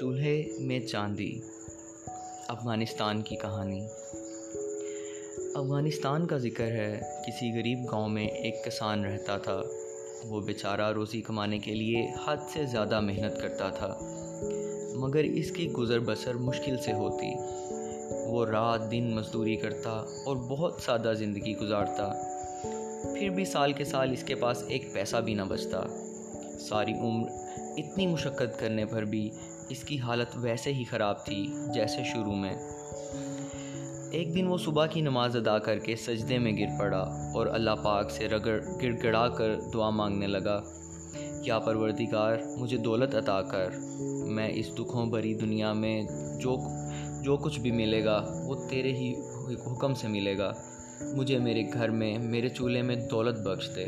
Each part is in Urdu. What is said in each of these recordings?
چولہے میں چاندی، افغانستان کی کہانی۔ افغانستان کا ذکر ہے، کسی غریب گاؤں میں ایک کسان رہتا تھا۔ وہ بیچارہ روزی کمانے کے لیے حد سے زیادہ محنت کرتا تھا، مگر اس کی گزر بسر مشکل سے ہوتی۔ وہ رات دن مزدوری کرتا اور بہت سادہ زندگی گزارتا۔ پھر بھی سال کے سال اس کے پاس ایک پیسہ بھی نہ بچتا۔ ساری عمر اتنی مشقت کرنے پر بھی اس کی حالت ویسے ہی خراب تھی جیسے شروع میں۔ ایک دن وہ صبح کی نماز ادا کر کے سجدے میں گر پڑا اور اللہ پاک سے رگڑ گڑ گڑا کر دعا مانگنے لگا۔ یا پروردگار، مجھے دولت عطا کر۔ میں اس دکھوں بھری دنیا میں جو جو کچھ بھی ملے گا، وہ تیرے ہی حکم سے ملے گا۔ مجھے میرے گھر میں، میرے چولہے میں دولت بخش دے۔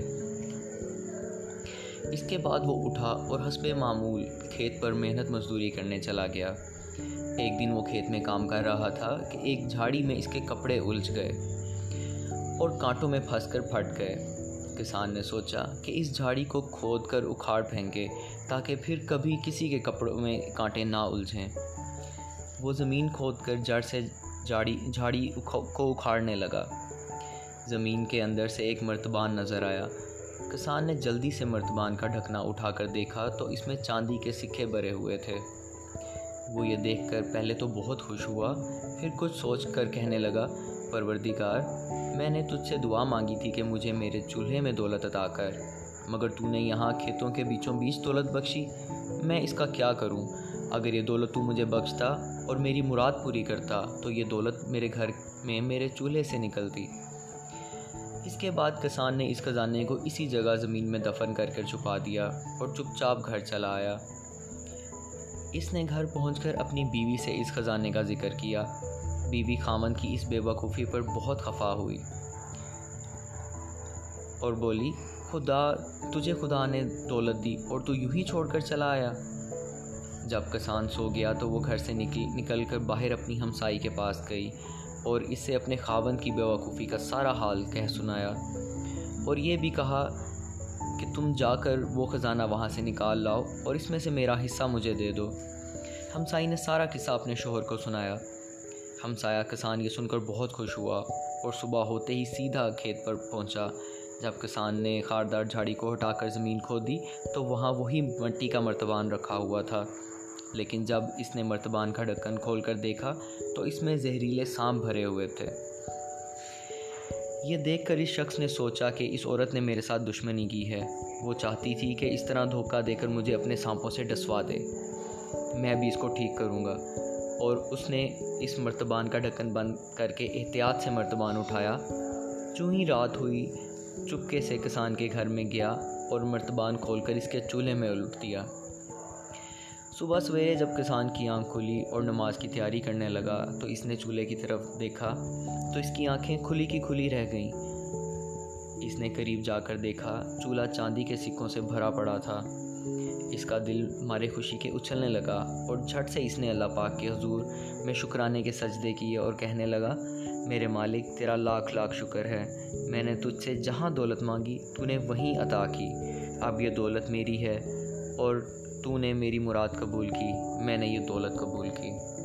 اس کے بعد وہ اٹھا اور حسب معمول کھیت پر محنت مزدوری کرنے چلا گیا۔ ایک دن وہ کھیت میں کام کر رہا تھا کہ ایک جھاڑی میں اس کے کپڑے الجھ گئے اور کانٹوں میں پھنس کر پھٹ گئے۔ کسان نے سوچا کہ اس جھاڑی کو کھود کر اکھاڑ پھینکے تاکہ پھر کبھی کسی کے کپڑوں میں کانٹے نہ الجھیں۔ وہ زمین کھود کر جڑ سے جھاڑی جھاڑی کو اکھاڑنے لگا۔ زمین کے اندر سے ایک مرتبان نظر آیا۔ کسان نے جلدی سے مرتبان کا ڈھکنا اٹھا کر دیکھا تو اس میں چاندی کے سکے بھرے ہوئے تھے۔ وہ یہ دیکھ کر پہلے تو بہت خوش ہوا، پھر کچھ سوچ کر کہنے لگا، پروردگار، میں نے تجھ سے دعا مانگی تھی کہ مجھے میرے چولہے میں دولت عطا کر، مگر تو نے یہاں کھیتوں کے بیچوں بیچ دولت بخشی۔ میں اس کا کیا کروں؟ اگر یہ دولت تو مجھے بخشتا اور میری مراد پوری کرتا، تو یہ دولت میرے گھر میں میرے چولہے سے نکلتی۔ اس کے بعد کسان نے اس خزانے کو اسی جگہ زمین میں دفن کر کر چھپا دیا اور چپ چاپ گھر چلا آیا۔ اس نے گھر پہنچ کر اپنی بیوی سے اس خزانے کا ذکر کیا۔ بیوی خامن کی اس بے وقوفی پر بہت خفا ہوئی اور بولی، خدا، تجھے خدا نے دولت دی اور تو یوں ہی چھوڑ کر چلا آیا۔ جب کسان سو گیا تو وہ گھر سے نکل نکل کر باہر اپنی ہمسائی کے پاس گئی۔ اور اس سے اپنے خاون کی بیوقوفی کا سارا حال کہہ سنایا اور یہ بھی کہا کہ تم جا کر وہ خزانہ وہاں سے نکال لاؤ اور اس میں سے میرا حصہ مجھے دے دو۔ ہمسائی نے سارا قصہ اپنے شوہر کو سنایا۔ ہمسایہ کسان یہ سن کر بہت خوش ہوا اور صبح ہوتے ہی سیدھا کھیت پر پہنچا۔ جب کسان نے خاردار جھاڑی کو ہٹا کر زمین کھود دی تو وہاں وہی مٹی کا مرتبان رکھا ہوا تھا۔ لیکن جب اس نے مرتبان کا ڈھکن کھول کر دیکھا تو اس میں زہریلے سانپ بھرے ہوئے تھے۔ یہ دیکھ کر اس شخص نے سوچا کہ اس عورت نے میرے ساتھ دشمنی کی ہے۔ وہ چاہتی تھی کہ اس طرح دھوکہ دے کر مجھے اپنے سانپوں سے ڈسوا دے۔ میں بھی اس کو ٹھیک کروں گا۔ اور اس نے اس مرتبان کا ڈھکن بند کر کے احتیاط سے مرتبان اٹھایا۔ چوں ہی رات ہوئی، چپکے سے کسان کے گھر میں گیا اور مرتبان کھول کر اس کے چولہے میں الٹ دیا۔ صبح سویرے جب کسان کی آنکھ کھلی اور نماز کی تیاری کرنے لگا تو اس نے چولہے کی طرف دیکھا تو اس کی آنکھیں کھلی کی کھلی رہ گئیں۔ اس نے قریب جا کر دیکھا چولہا چاندی کے سکوں سے بھرا پڑا تھا۔ اس کا دل مارے خوشی کے اچھلنے لگا اور جھٹ سے اس نے اللہ پاک کے حضور میں شکرانے کے سجدے کیے اور کہنے لگا، میرے مالک، تیرا لاکھ لاکھ شکر ہے۔ میں نے تجھ سے جہاں دولت مانگی، تو نے وہیں عطا کی۔ اب یہ دولت میری ہے اور تو نے میری مراد قبول کی میں نے یہ دولت قبول کی۔